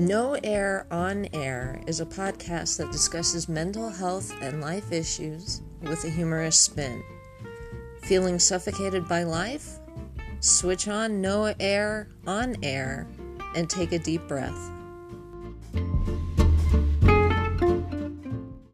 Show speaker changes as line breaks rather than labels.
No Air on Air is a podcast that discusses mental health and life issues with a humorous spin. Feeling suffocated by life? Switch on No Air on Air and take a deep breath.